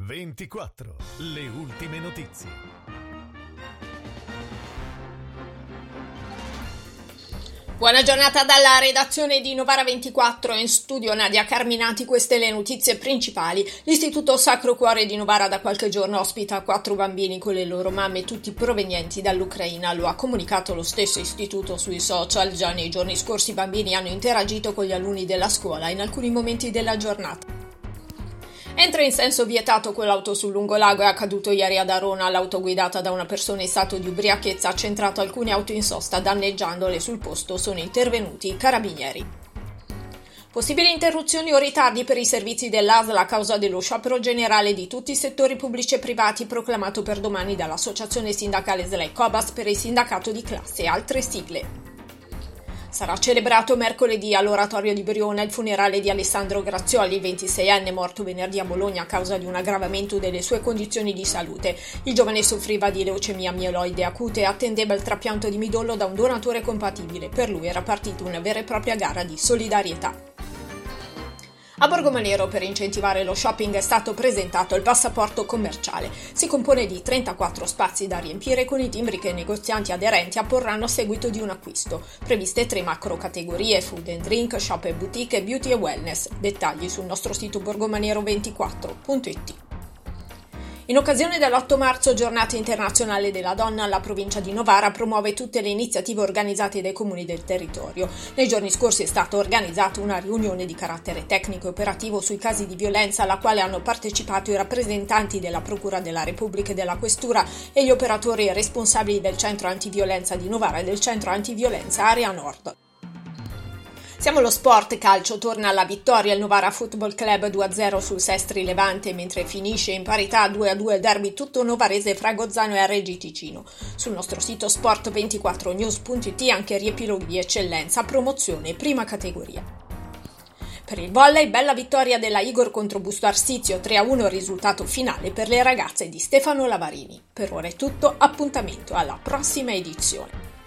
24. Le ultime notizie. Buona giornata dalla redazione di Novara 24 in studio Nadia Carminati, queste le notizie principali. L'Istituto Sacro Cuore di Novara da qualche giorno ospita quattro bambini con le loro mamme, tutti provenienti dall'Ucraina. Lo ha comunicato lo stesso istituto sui social. Già nei giorni scorsi i bambini hanno interagito con gli alunni della scuola in alcuni momenti della giornata. Entra in senso vietato quell'auto sul lungolago è accaduto ieri ad Arona. L'auto guidata da una persona in stato di ubriachezza ha centrato alcune auto in sosta, danneggiandole sul posto. Sono intervenuti i carabinieri. Possibili interruzioni o ritardi per i servizi dell'ASL a causa dello sciopero generale di tutti i settori pubblici e privati proclamato per domani dall'associazione sindacale SLEI Cobas per il sindacato di classe e altre sigle. Sarà celebrato mercoledì all'oratorio di Briona il funerale di Alessandro Grazioli, 26enne morto venerdì a Bologna a causa di un aggravamento delle sue condizioni di salute. Il giovane soffriva di leucemia mieloide acute e attendeva il trapianto di midollo da un donatore compatibile. Per lui era partita una vera e propria gara di solidarietà. A Borgomanero per incentivare lo shopping è stato presentato il passaporto commerciale. Si compone di 34 spazi da riempire con i timbri che i negozianti aderenti apporranno a seguito di un acquisto. Previste tre macro categorie: food and drink, shop e boutique, beauty e wellness. Dettagli sul nostro sito borgomanero24.it. In occasione dell'8 marzo, giornata internazionale della donna, la provincia di Novara promuove tutte le iniziative organizzate dai comuni del territorio. Nei giorni scorsi è stata organizzata una riunione di carattere tecnico e operativo sui casi di violenza alla quale hanno partecipato i rappresentanti della Procura della Repubblica e della Questura e gli operatori responsabili del centro antiviolenza di Novara e del centro antiviolenza Area Nord. Siamo allo sport calcio, torna alla vittoria il Novara Football Club 2-0 sul Sestri Levante mentre finisce in parità 2-2 il derby tutto novarese fra Gozzano e Reggi Ticino. Sul nostro sito sport24news.it anche riepiloghi di eccellenza, promozione prima categoria. Per il volley, bella vittoria della Igor contro Busto Arsizio 3-1 risultato finale per le ragazze di Stefano Lavarini. Per ora è tutto, appuntamento alla prossima edizione.